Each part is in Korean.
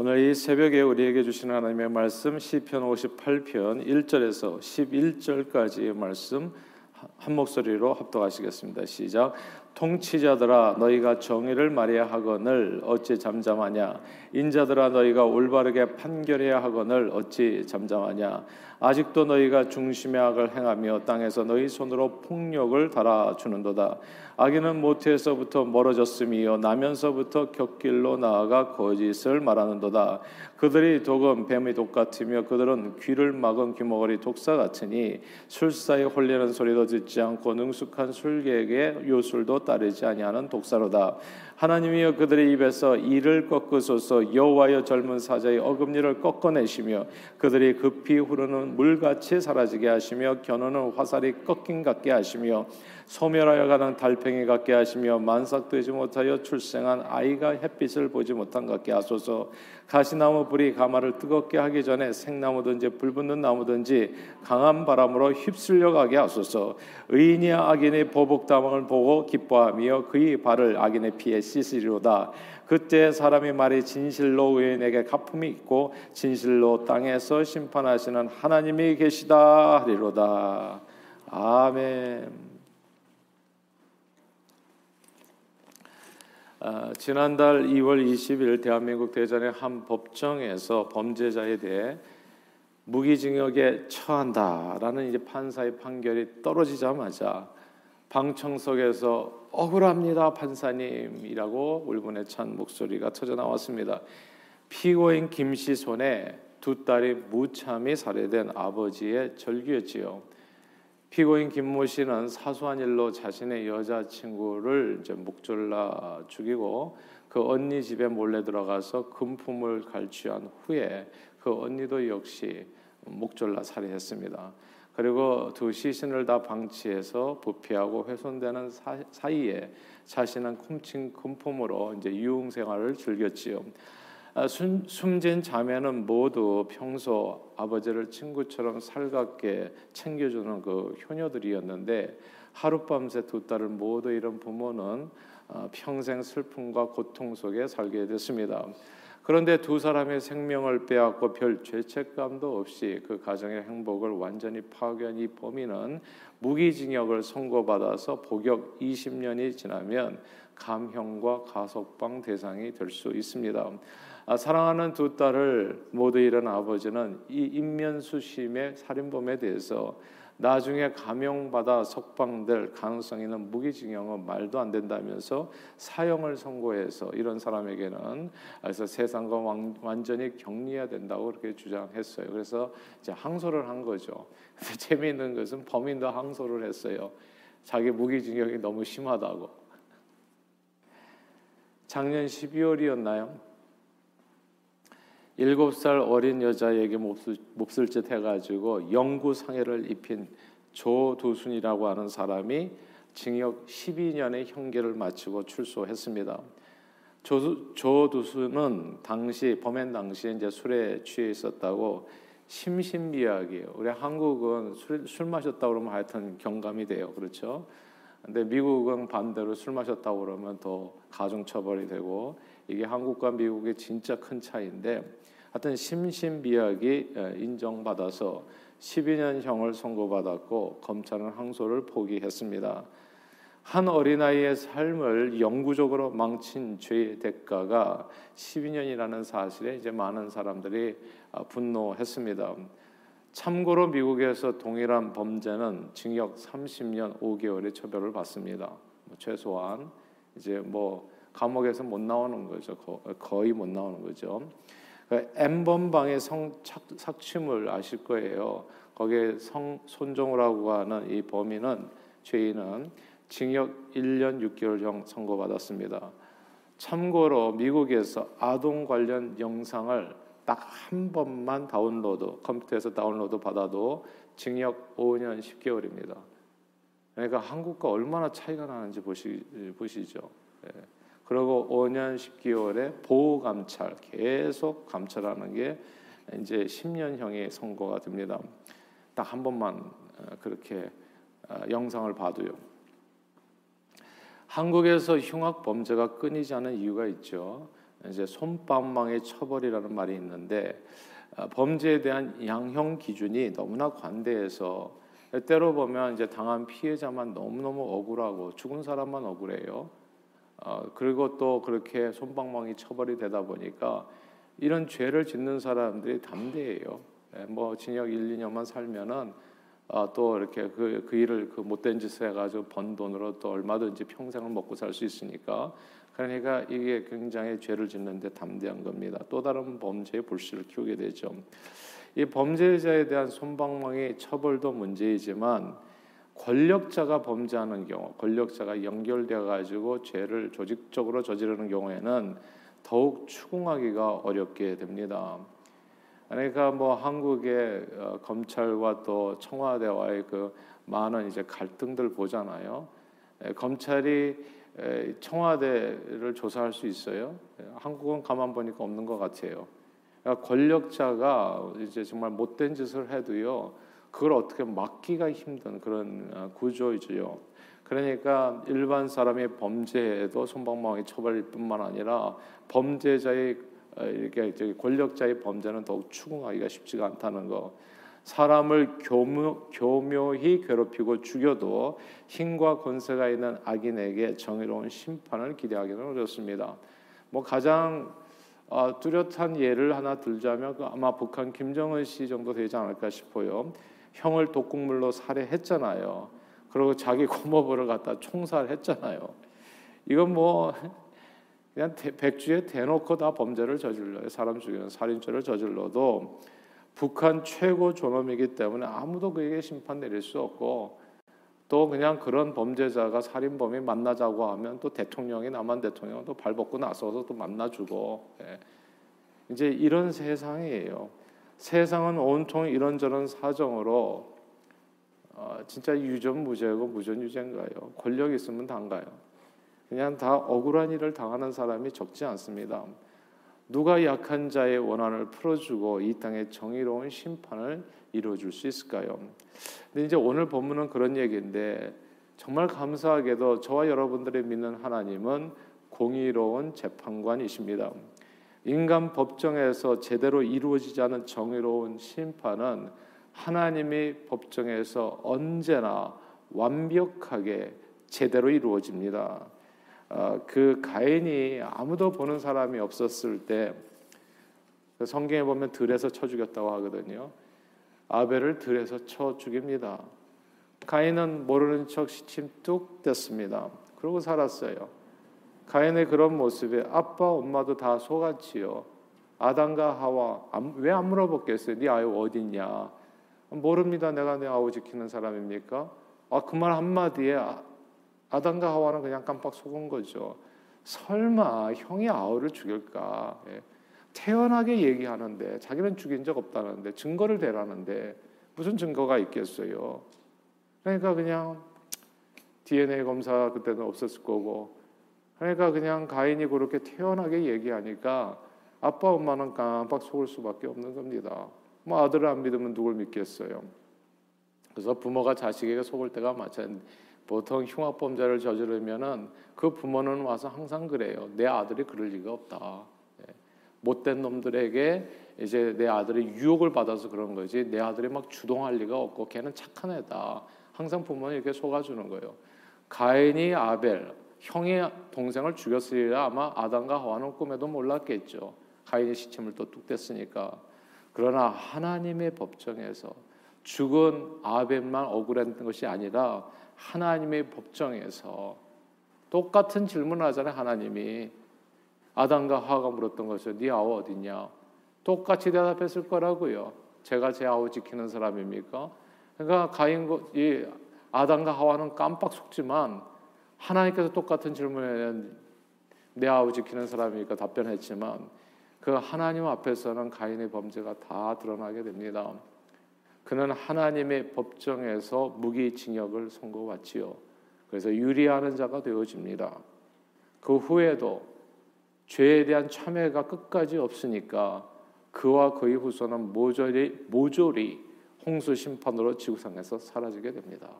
오늘 이 새벽에 우리에게 주시는 하나님의 말씀 시편 58편 1절에서 11절까지의 말씀 한 목소리로 합독하시겠습니다. 시작. 통치자들아 너희가 정의를 말해야 하거늘 어찌 잠잠하냐? 인자들아 너희가 올바르게 판결해야 하거늘 어찌 잠잠하냐? 아직도 너희가 중심의 악을 행하며 땅에서 너희 손으로 폭력을 달아주는도다. 악인은 모태에서부터 멀어졌음이요 나면서부터 곁길로 나아가 거짓을 말하는도다. 그들이 독은 뱀의 독 같으며 그들은 귀를 막은 귀머거리 독사 같으니 술사에 홀리는 소리도 듣지 않고 능숙한 술객의 요술도 따르지 아니하는 독사로다. 하나님이여 그들의 입에서 이를 꺾으소서. 여호와여 젊은 사자의 어금니를 꺾어내시며 그들이 급히 흐르는 물같이 사라지게 하시며 겨누는 화살이 꺾인 같게 하시며 소멸하여 가는 달팽이 같게 하시며 만삭되지 못하여 출생한 아이가 햇빛을 보지 못한 같게 하소서 가시나무 불이 가마를 뜨겁게 하기 전에 생나무든지 불붙는 나무든지 강한 바람으로 휩쓸려 가게 하소서. 의인이 악인의 보복담을 보고 기뻐하며 그의 발을 악인의 피에 씻으리로다. 그때 사람의 말이 진실로 의인에게 가품이 있고 진실로 땅에서 심판하시는 하나님이 계시다 하리로다. 아멘. 어, 지난달 2월 20일 대한민국 대전의 한 법정에서 범죄자에 대해 무기징역에 처한다라는 이제 판사의 판결이 떨어지자마자 방청석에서 억울합니다 판사님이라고 울분에 찬 목소리가 터져 나왔습니다. 피고인 김 씨 손에 두 딸이 무참히 살해된 아버지의 절규였지요. 피고인 김모 씨는 사소한 일로 자신의 여자친구를 이제 목졸라 죽이고 그 언니 집에 몰래 들어가서 금품을 갈취한 후에 그 언니도 역시 목졸라 살해했습니다. 그리고 두 시신을 다 방치해서 부패하고 훼손되는 사, 이에 자신은 훔친 금품으로 이제 유흥 생활을 즐겼지요. 아, 숨, 숨진 자매는 모두 평소 아버지를 친구처럼 살갑게 챙겨주는 그 효녀들이었는데 하룻밤새 두 딸을 모두 잃은 부모는 아, 평생 슬픔과 고통 속에 살게 됐습니다. 그런데 두 사람의 생명을 빼앗고 별 죄책감도 없이 그 가정의 행복을 완전히 파괴한 이 범인은 무기징역을 선고받아서 복역 20년이 지나면 감형과 가석방 대상이 될 수 있습니다. 아, 사랑하는 두 딸을 모두 잃은 아버지는 이 인면수심의 살인범에 대해서 나중에 감형받아 석방될 가능성 있는 무기징역은 말도 안 된다면서 사형을 선고해서 이런 사람에게는 그래서 세상과 완전히 격리해야 된다고 그렇게 주장했어요. 그래서 이제 항소를 한 거죠. 재미있는 것은 범인도 항소를 했어요. 자기 무기징역이 너무 심하다고. 작년 12월이었나요? 일곱 살 어린 여자에게 몹쓸, 몹쓸 짓 해가지고 영구 상해를 입힌 조두순이라고 하는 사람이 징역 12년의 형기를 마치고 출소했습니다. 조, 조두순은 당시 범행 당시에 이제 술에 취해 있었다고 심신미약이에요. 우리 한국은 술, 술 마셨다 그러면 하여튼 경감이 돼요. 그렇죠? 근데 미국은 반대로 술 마셨다 그러면 더 가중 처벌이 되고 이게 한국과 미국의 진짜 큰 차이인데 하여튼 심신미약이 인정받아서 12년형을 선고받았고 검찰은 항소를 포기했습니다. 한 어린아이의 삶을 영구적으로 망친 죄의 대가가 12년이라는 사실에 이제 많은 사람들이 아, 분노했습니다. 참고로 미국에서 동일한 범죄는 징역 30년 5개월의 처벌을 받습니다. 뭐 최소한 이제 뭐 감옥에서 못 나오는 거죠. 거의 못 나오는 거죠. 엠번방의 그성 삭춤을 아실 거예요. 거기에 성 손종우라고 하는 이 범인은 죄인은 징역 1년 6개월형 선고받았습니다. 참고로 미국에서 아동 관련 영상을 딱 한 번만 다운로드 컴퓨터에서 다운로드 받아도 징역 5년 10개월입니다. 그러니까 한국과 얼마나 차이가 나는지 보시, 보시죠. 예. 그리고 5년 10개월의 보호 감찰 계속 감찰하는 게 이제 10년형의 선고가 됩니다. 딱 한 번만 어, 그렇게 어, 영상을 봐도요. 한국에서 흉악 범죄가 끊이지 않은 이유가 있죠. 이제 손방망이 처벌이라는 말이 있는데 어, 범죄에 대한 양형 기준이 너무나 관대해서 때로 보면 이제 당한 피해자만 너무너무 억울하고 죽은 사람만 억울해요. 어, 그리고 또 그렇게 손방망이 처벌이 되다 보니까 이런 죄를 짓는 사람들이 담대해요. 예, 뭐 징역 1, 2년만 살면은 어, 또 이렇게 그, 그 일을 그 못된 짓을 해가지고 번 돈으로 또 얼마든지 평생을 먹고 살 수 있으니까 그러니까 이게 굉장히 죄를 짓는데 담대한 겁니다. 또 다른 범죄의 불씨를 키우게 되죠. 이 범죄자에 대한 손방망이 처벌도 문제이지만 권력자가 범죄하는 경우, 권력자가 연결되어 가지고 죄를 조직적으로 저지르는 경우에는 더욱 추궁하기가 어렵게 됩니다. 그러니까 뭐 한국의 어, 검찰과 또 청와대와의 그 많은 이제 갈등들 보잖아요. 검찰이 청와대를 조사할 수 있어요. 한국은 가만 보니까 없는 것 같아요. 그러니까 권력자가 이제 정말 못된 짓을 해도요, 그걸 어떻게 막기가 힘든 그런 어, 구조이죠. 그러니까 일반 사람의 범죄에도 손방망이 처벌일 뿐만 아니라 범죄자의 어, 이렇게 권력자의 범죄는 더욱 추궁하기가 쉽지가 않다는 거. 사람을 교묘, 교묘히 괴롭히고 죽여도 힘과 권세가 있는 악인에게 정의로운 심판을 기대하기는 어렵습니다. 뭐 가장 어, 뚜렷한 예를 하나 들자면 그 아마 북한 김정은 씨 정도 되지 않을까 싶어요. 형을 독극물로 살해했잖아요. 그리고 자기 고모부를 갖다 총살했잖아요. 이건 뭐 그냥 백주에 대놓고 다 범죄를 저질러요. 사람 죽이는 살인죄를 저질러도 북한 최고 존엄이기 때문에 아무도 그에게 심판 내릴 수 없고 또 그냥 그런 범죄자가 살인범이 만나자고 하면 또 대통령이 남한 대통령 또 발벗고 나서서 또 만나주고 예. 이제 이런 세상이에요. 세상은 온통 이런저런 사정으로 어, 진짜 유전무죄고 무전유죄인가요? 권력 있으면 단가요? 그냥 다 억울한 일을 당하는 사람이 적지 않습니다. 누가 약한 자의 원한을 풀어주고 이 땅에 정의로운 심판을 이루어줄 수 있을까요? 근데 이제 오늘 본문은 그런 얘기인데 정말 감사하게도 저와 여러분들이 믿는 하나님은 공의로운 재판관이십니다. 인간 법정에서 제대로 이루어지지 않은 정의로운 심판은 하나님이 법정에서 언제나 완벽하게 제대로 이루어집니다. 어, 그 가인이 아무도 보는 사람이 없었을 때그 성경에 보면 들에서 쳐 죽였다고 하거든요. 아벨을 들에서 쳐 죽입니다. 가인은 모르는 척 시침 뚝 뗐습니다. 그러고 살았어요. 가인의 그런 모습에 아빠 엄마도 다 속았지요. 아담과 하와 왜 안 물어봤겠어요? 네 아유 어딨냐? 모릅니다. 내가 내 아우 지키는 사람입니까? 아 그 말 한마디에 아담과 하와는 그냥 깜빡 속은 거죠. 설마 형이 아우를 죽일까? 예. 태연하게 얘기하는데 자기는 죽인 적 없다는데 증거를 대라는데 무슨 증거가 있겠어요? 그러니까 그냥 DNA 검사 그때는 없었을 거고 그러니까 그냥 가인이 그렇게 태연하게 얘기하니까 아빠 엄마는 깜빡 속을 수밖에 없는 겁니다. 뭐 아들을 안 믿으면 누굴 믿겠어요? 그래서 부모가 자식에게 속을 때가 마찬가지. 보통 흉악범죄를 저지르면은 그 부모는 와서 항상 그래요. 내 아들이 그럴 리가 없다. 예. 못된 놈들에게 이제 내 아들이 유혹을 받아서 그런 거지. 내 아들이 막 주동할 리가 없고 걔는 착한 애다. 항상 부모는 이렇게 속아주는 거예요. 가인이 아벨 형의 동생을 죽였으리라 아마 아담과 하와는 꿈에도 몰랐겠죠. 가인이 시침을 또뚝 뗐으니까. 그러나 하나님의 법정에서 죽은 아벨만 억울했던 것이 아니라 하나님의 법정에서 똑같은 질문을 하잖아요. 하나님이 아담과 하와가 물었던 것을 네 아우 어디냐? 똑같이 대답했을 거라고요. 제가 제 아우 지키는 사람입니까? 그러니까 가인 이 아담과 하와는 깜빡 속지만 하나님께서 똑같은 질문에 내 아우 지키는 사람이니까 답변했지만 그 하나님 앞에서는 가인의 범죄가 다 드러나게 됩니다. 그는 하나님의 법정에서 무기징역을 선고받지요. 그래서 유리하는 자가 되어집니다. 그 후에도 죄에 대한 참회가 끝까지 없으니까 그와 그의 후손은 모조리, 모조리 홍수 심판으로 지구상에서 사라지게 됩니다.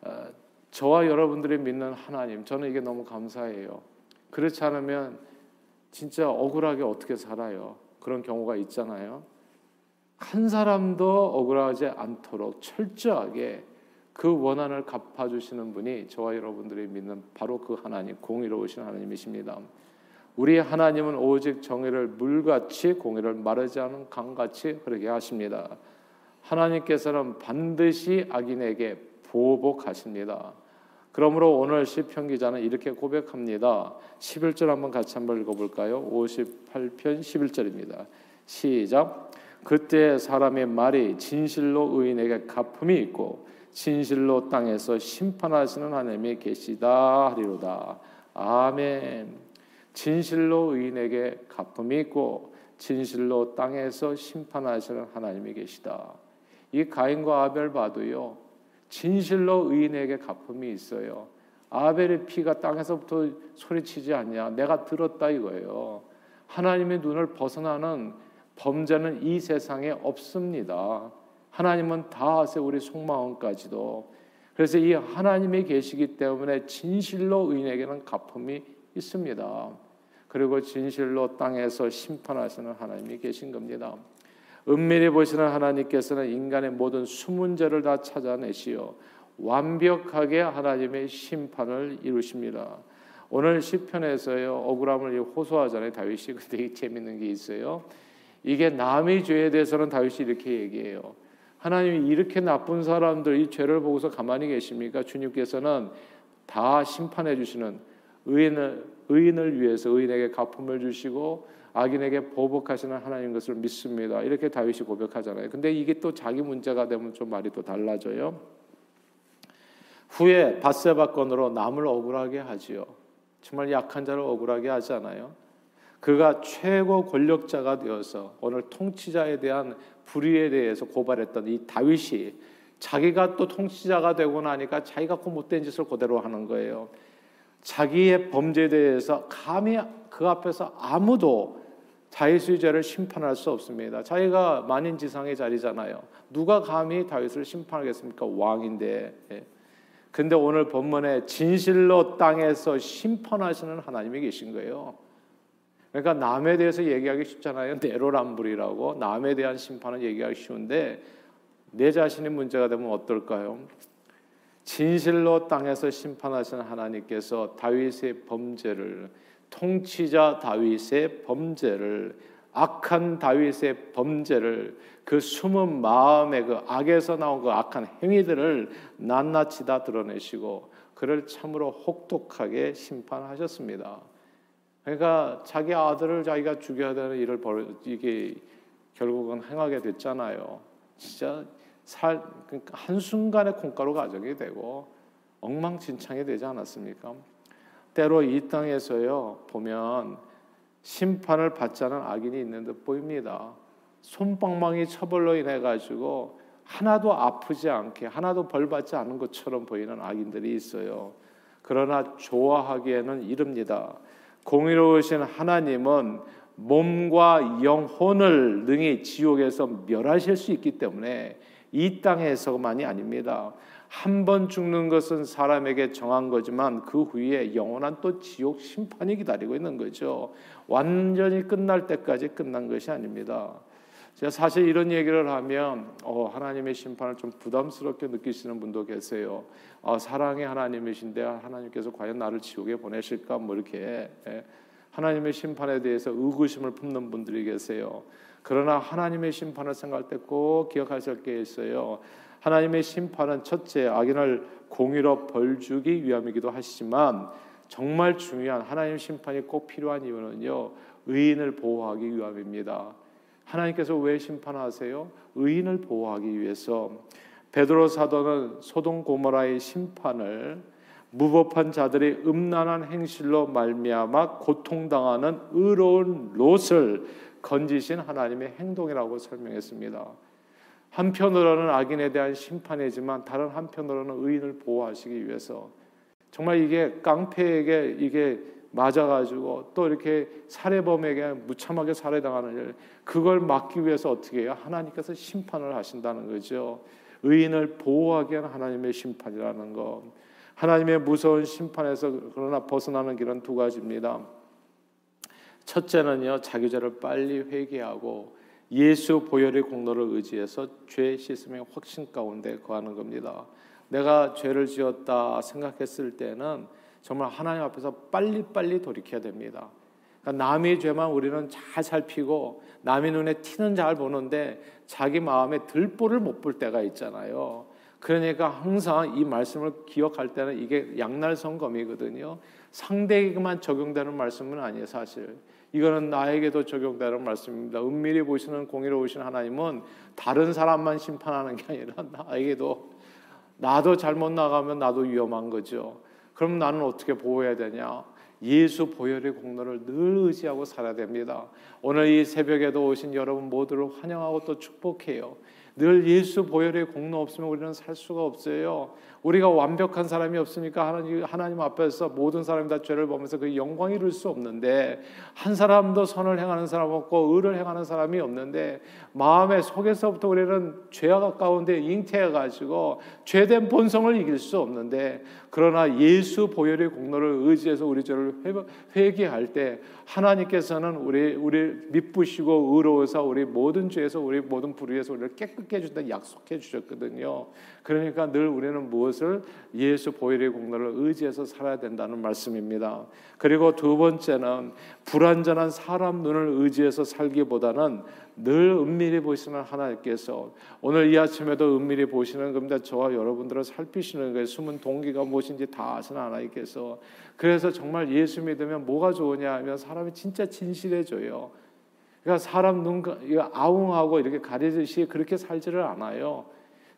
어, 저와 여러분들이 믿는 하나님, 저는 이게 너무 감사해요. 그렇지 않으면 진짜 억울하게 어떻게 살아요? 그런 경우가 있잖아요. 한 사람도 억울하지 않도록 철저하게 그 원한을 갚아주시는 분이 저와 여러분들이 믿는 바로 그 하나님, 공의로우신 하나님이십니다. 우리 하나님은 오직 정의를 물같이 공의를 마르지 않은 강같이 흐르게 하십니다. 하나님께서는 반드시 악인에게 보복하십니다. 그러므로 오늘 시편 기자는 이렇게 고백합니다. 11절 한번 같이 한번 읽어볼까요? 58편 11절입니다. 시작. 그때 사람의 말이 진실로 의인에게 갚음이 있고 진실로 땅에서 심판하시는 하나님이 계시다 하리로다. 아멘. 진실로 의인에게 갚음이 있고 진실로 땅에서 심판하시는 하나님이 계시다. 이 가인과 아벨 봐도요. 진실로 의인에게 갚음이 있어요. 아벨의 피가 땅에서부터 소리치지 않냐? 내가 들었다 이거예요. 하나님의 눈을 벗어나는 범죄는 이 세상에 없습니다. 하나님은 다 아세요. 우리 속마음까지도. 그래서 이 하나님이 계시기 때문에 진실로 의인에게는 갚음이 있습니다. 그리고 진실로 땅에서 심판하시는 하나님이 계신 겁니다. 은밀히 보시는 하나님께서는 인간의 모든 숨은 죄를 다 찾아내시어 완벽하게 하나님의 심판을 이루십니다. 오늘 시편에서요 억울함을 호소하잖아요 다윗이 근데 재밌는 게 있어요. 이게 남의 죄에 대해서는 다윗이 이렇게 얘기해요. 하나님이 이렇게 나쁜 사람들 이 죄를 보고서 가만히 계십니까? 주님께서는 다 심판해 주시는 의인을 의인을 위해서 의인에게 갚음을 주시고 악인에게 보복하시는 하나님 것을 믿습니다. 이렇게 다윗이 고백하잖아요. 근데 이게 또 자기 문제가 되면 좀 말이 또 달라져요. 후에 바세바 건으로 남을 억울하게 하지요. 정말 약한 자를 억울하게 하잖아요. 그가 최고 권력자가 되어서 오늘 통치자에 대한 불의에 대해서 고발했던 이 다윗이 자기가 또 통치자가 되고 나니까 자기가 그 못된 짓을 그대로 하는 거예요. 자기의 범죄에 대해서 감히 그 앞에서 아무도 다윗의 죄를 심판할 수 없습니다. 자기가 만인지상의 자리잖아요. 누가 감히 다윗을 심판하겠습니까? 왕인데. 예. 근데 오늘 본문에 진실로 땅에서 심판하시는 하나님이 계신 거예요. 그러니까 남에 대해서 얘기하기 쉽잖아요. 내로남불이라고 남에 대한 심판은 얘기하기 쉬운데 내 자신이 문제가 되면 어떨까요? 진실로 땅에서 심판하시는 하나님께서 다윗의 범죄를 통치자 다윗의 범죄를 악한 다윗의 범죄를 그 숨은 마음의 그 악에서 나온 그 악한 행위들을 낱낱이 다 드러내시고 그를 참으로 혹독하게 심판하셨습니다. 그러니까 자기 아들을 자기가 죽여야 되는 일을 벌 이게 결국은 행하게 됐잖아요. 진짜 살 그러니까 한 순간에 콩가루 가정이 되고 엉망진창이 되지 않았습니까? 때로 이 땅에서요 보면 심판을 않은 악인이 있는 듯 보입니다. 손방망이 처벌로 인해 가지고 하나도 아프지 않게 하나도 벌 받지 않은 것처럼 보이는 악인들이 있어요. 그러나 좋아하기에는 이릅니다. 공의로우신 하나님은 몸과 영혼을 능히 지옥에서 멸하실 수 있기 때문에 이 땅에서만이 아닙니다. 한 번 죽는 것은 사람에게 정한 거지만 그 후에 영원한 또 지옥 심판이 기다리고 있는 거죠. 완전히 끝날 때까지 끝난 것이 아닙니다. 제가 사실 이런 얘기를 하면 어, 하나님의 심판을 좀 부담스럽게 느끼시는 분도 계세요. 어, 사랑의 하나님이신데 하나님께서 과연 나를 지옥에 보내실까 뭐 이렇게 예. 하나님의 심판에 대해서 의구심을 품는 분들이 계세요. 그러나 하나님의 심판을 생각할 때 꼭 기억하실 게 있어요. 하나님의 심판은 첫째 악인을 공의로 벌주기 위함이기도 하시지만 정말 중요한 하나님 심판이 꼭 필요한 이유는요. 의인을 보호하기 위함입니다. 하나님께서 왜 심판하세요? 의인을 보호하기 위해서 베드로 사도는 소돔 고모라의 심판을 무법한 자들의 음란한 행실로 말미암아 고통당하는 의로운 롯을 건지신 하나님의 행동이라고 설명했습니다. 한편으로는 악인에 대한 심판이지만 다른 한편으로는 의인을 보호하시기 위해서 정말 이게 깡패에게 이게 맞아가지고 또 이렇게 살해범에게 무참하게 살해당하는 일 그걸 막기 위해서 어떻게 해요? 하나님께서 심판을 하신다는 거죠. 의인을 보호하기 위한 하나님의 심판이라는 것. 하나님의 무서운 심판에서 그러나 벗어나는 길은 두 가지입니다. 첫째는요, 자기 죄를 빨리 회개하고 예수 보혈의 공로를 의지해서 죄 씻음의 확신 가운데 거하는 겁니다. 내가 죄를 지었다 생각했을 때는 정말 하나님 앞에서 빨리빨리 돌이켜야 됩니다. 그러니까 남의 죄만 우리는 잘 살피고 남의 눈에 티는 잘 보는데 자기 마음에 들보를 못 볼 때가 있잖아요. 그러니까 항상 이 말씀을 기억할 때는 이게 양날 성검이거든요. 상대에게만 적용되는 말씀은 아니에요, 사실. 이거는 나에게도 적용되는 말씀입니다. 은밀히 보시는 공의로우신 하나님은 다른 사람만 심판하는 게 아니라 나에게도 나도 잘못 나가면 나도 위험한 거죠. 그럼 나는 어떻게 보호해야 되냐? 예수 보혈의 공로를 늘 의지하고 살아야 됩니다. 오늘 이 새벽에도 오신 여러분 모두를 환영하고 또 축복해요. 늘 예수 보혈의 공로 없으면 우리는 살 수가 없어요. 우리가 완벽한 사람이 없으니까 하나님, 하나님 앞에서 모든 사람이 다 죄를 보면서 그 영광 이룰 수 없는데 한 사람도 선을 행하는 사람 없고 의를 행하는 사람이 없는데 마음의 속에서부터 우리는 죄와 가까운데 잉태해 가지고 죄된 본성을 이길 수 없는데 그러나 예수 보혈의 공로를 의지해서 우리 죄를 회개할 때 하나님께서는 우리 우리 믿부시고 의로워서 우리 모든 죄에서 우리 모든 불의에서 우리를 깨끗 게 해준다 약속해 주셨거든요. 그러니까 늘 우리는 무엇을 예수 보혈의 공로를 의지해서 살아야 된다는 말씀입니다. 그리고 두 번째는 불완전한 사람 눈을 의지해서 살기보다는 늘 은밀히 보시는 하나님께서 오늘 이 아침에도 은밀히 보시는 겁니다. 저와 여러분들을 살피시는 거예요. 숨은 동기가 무엇인지 다 아시는 하나님께서 그래서 정말 예수 믿으면 뭐가 좋으냐 하면 사람이 진짜 진실해져요. 그러니까 사람 눈 아웅하고 이렇게 가리듯이 그렇게 살지를 않아요.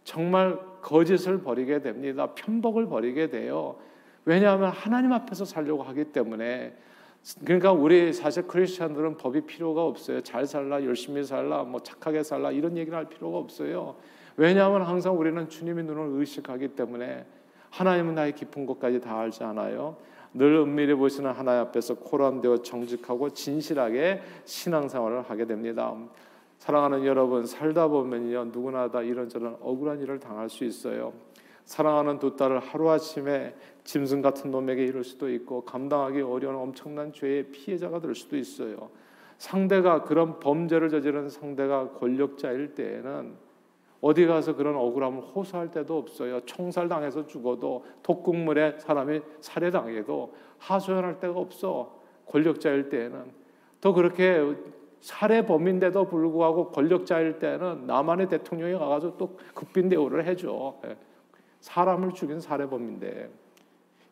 정말 거짓을 버리게 됩니다. 편복을 버리게 돼요. 왜냐하면 하나님 앞에서 살려고 하기 때문에 그러니까 우리 사실 크리스천들은 법이 필요가 없어요. 잘 살라, 열심히 살라, 뭐 착하게 살라 이런 얘기를 할 필요가 없어요. 왜냐하면 항상 우리는 주님의 눈을 의식하기 때문에 하나님은 나의 깊은 곳까지 다 알지 않아요. 늘 은밀히 보시는 하나님 앞에서 코란되어 정직하고 진실하게 신앙생활을 하게 됩니다. 사랑하는 여러분 살다 보면요 누구나 다 이런저런 억울한 일을 당할 수 있어요. 사랑하는 두 딸을 하루아침에 짐승 같은 놈에게 이를 수도 있고 감당하기 어려운 엄청난 죄의 피해자가 될 수도 있어요. 상대가 그런 범죄를 저지른 상대가 권력자일 때에는 어디 가서 그런 억울함을 호소할 때도 없어요. 총살 당해서 죽어도 독극물에 사람이 살해당해도 하소연할 데가 없어. 권력자일 때에는 또 그렇게 살해범인데도 불구하고 권력자일 때는 남한의 대통령이 가가지고 또 국빈 대우를 해줘. 예. 사람을 죽인 살해범인데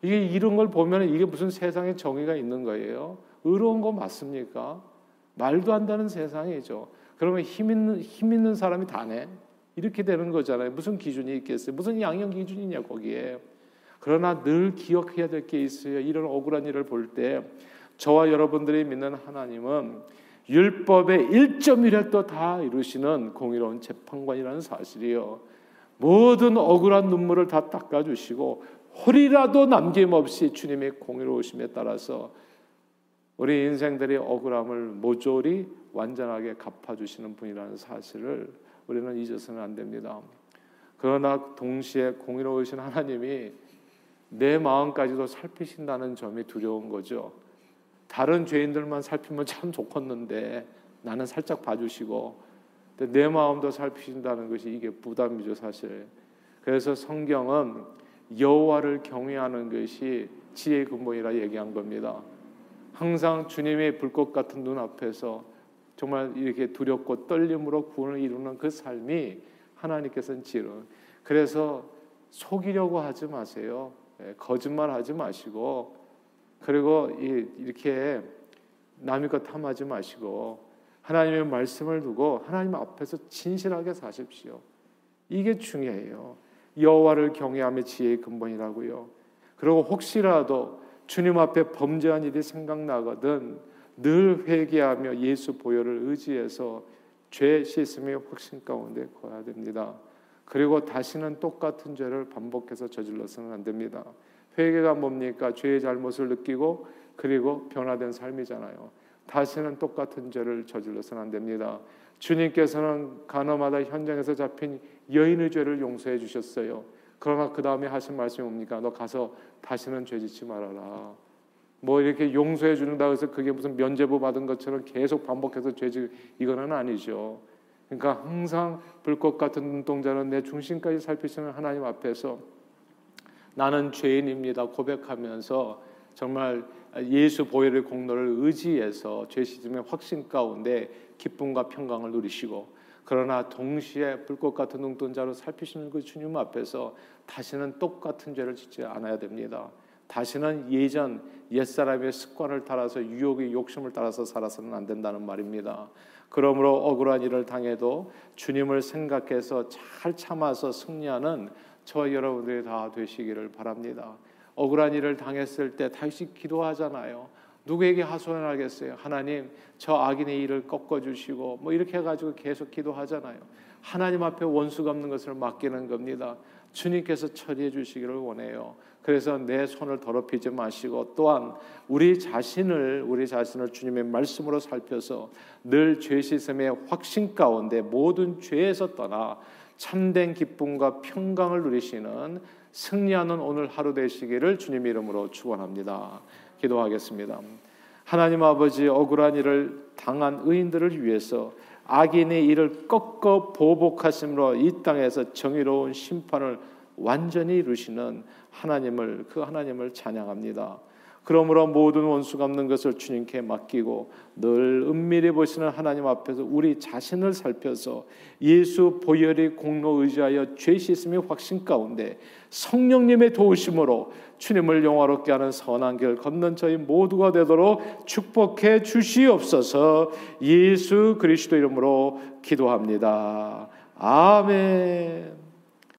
이게 이런 걸 보면 이게 무슨 세상에 정의가 있는 거예요? 의로운 거 맞습니까? 말도 안 되는 세상이죠. 그러면 힘 있는 힘 있는 사람이 다 내. 이렇게 되는 거잖아요. 무슨 기준이 있겠어요? 무슨 양형 기준이냐 거기에. 그러나 늘 기억해야 될 게 있어요. 이런 억울한 일을 볼 때 저와 여러분들이 믿는 하나님은 율법의 1.1획도 다 이루시는 공의로운 재판관이라는 사실이요. 모든 억울한 눈물을 다 닦아주시고 홀이라도 남김없이 주님의 공의로우심에 따라서 우리 인생들의 억울함을 모조리 완전하게 갚아주시는 분이라는 사실을 우리는 잊어서는 안 됩니다. 그러나 동시에 공의로우신 하나님이 내 마음까지도 살피신다는 점이 두려운 거죠. 다른 죄인들만 살피면 참 좋겠는데 나는 살짝 봐주시고 내 마음도 살피신다는 것이 이게 부담이죠 사실. 그래서 성경은 여호와를 경외하는 것이 지혜의 근본이라 얘기한 겁니다. 항상 주님의 불꽃 같은 눈 앞에서 정말 이렇게 두렵고 떨림으로 구원을 이루는 그 삶이 하나님께서는 지혜로. 그래서 속이려고 하지 마세요. 예, 거짓말 하지 마시고 그리고 이렇게 남의 것 탐하지 마시고 하나님의 말씀을 두고 하나님 앞에서 진실하게 사십시오. 이게 중요해요. 여호와를 경외함의 지혜의 근본이라고요. 그리고 혹시라도 주님 앞에 범죄한 일이 생각나거든 늘 회개하며 예수 보혈을 의지해서 죄 씻음의 확신 가운데 거야 됩니다. 그리고 다시는 똑같은 죄를 반복해서 저질러서는 안 됩니다. 회개가 뭡니까? 죄의 잘못을 느끼고 그리고 변화된 삶이잖아요. 다시는 똑같은 죄를 저질러서는 안 됩니다. 주님께서는 가나마다 현장에서 잡힌 여인의 죄를 용서해 주셨어요. 그러나 그 다음에 하신 말씀이 뭡니까? 너 가서 다시는 죄 짓지 말아라. 뭐 이렇게 용서해 주는다 해서 그게 무슨 면죄부 받은 것처럼 계속 반복해서 죄질 이거는 아니죠. 그러니까 항상 불꽃 같은 눈동자는 내 중심까지 살피시는 하나님 앞에서 나는 죄인입니다 고백하면서 정말 예수 보혈의 공로를 의지해서 죄 씻음의 확신 가운데 기쁨과 평강을 누리시고 그러나 동시에 불꽃 같은 눈동자로 살피시는 그 주님 앞에서 다시는 똑같은 죄를 짓지 않아야 됩니다. 다시는 예전 옛사람의 습관을 따라서 유혹의 욕심을 따라서 살아서는 안 된다는 말입니다. 그러므로 억울한 일을 당해도 주님을 생각해서 잘 참아서 승리하는 저 여러분들이 다 되시기를 바랍니다. 억울한 일을 당했을 때 다시 기도하잖아요. 누구에게 하소연하겠어요? 하나님, 저 악인의 일을 꺾어 주시고 뭐 이렇게 해 가지고 계속 기도하잖아요. 하나님 앞에 원수 갚는 것을 맡기는 겁니다. 주님께서 처리해 주시기를 원해요. 그래서 내 손을 더럽히지 마시고 또한 우리 자신을 우리 자신을 주님의 말씀으로 살펴서 늘 죄 씻음의 확신 가운데 모든 죄에서 떠나 참된 기쁨과 평강을 누리시는 승리하는 오늘 하루 되시기를 주님 이름으로 축원합니다. 기도하겠습니다. 하나님 아버지 억울한 일을 당한 의인들을 위해서 악인의 일을 꺾어 보복하심으로 이 땅에서 정의로운 심판을 완전히 이루시는 하나님을 그 하나님을 찬양합니다. 그러므로 모든 원수 갚는 것을 주님께 맡기고 늘 은밀히 보시는 하나님 앞에서 우리 자신을 살펴서 예수 보혈의 공로 의지하여 죄 씻음의 확신 가운데 성령님의 도우심으로 주님을 영화롭게 하는 선한 길 걷는 저희 모두가 되도록 축복해 주시옵소서 예수 그리스도 이름으로 기도합니다. 아멘.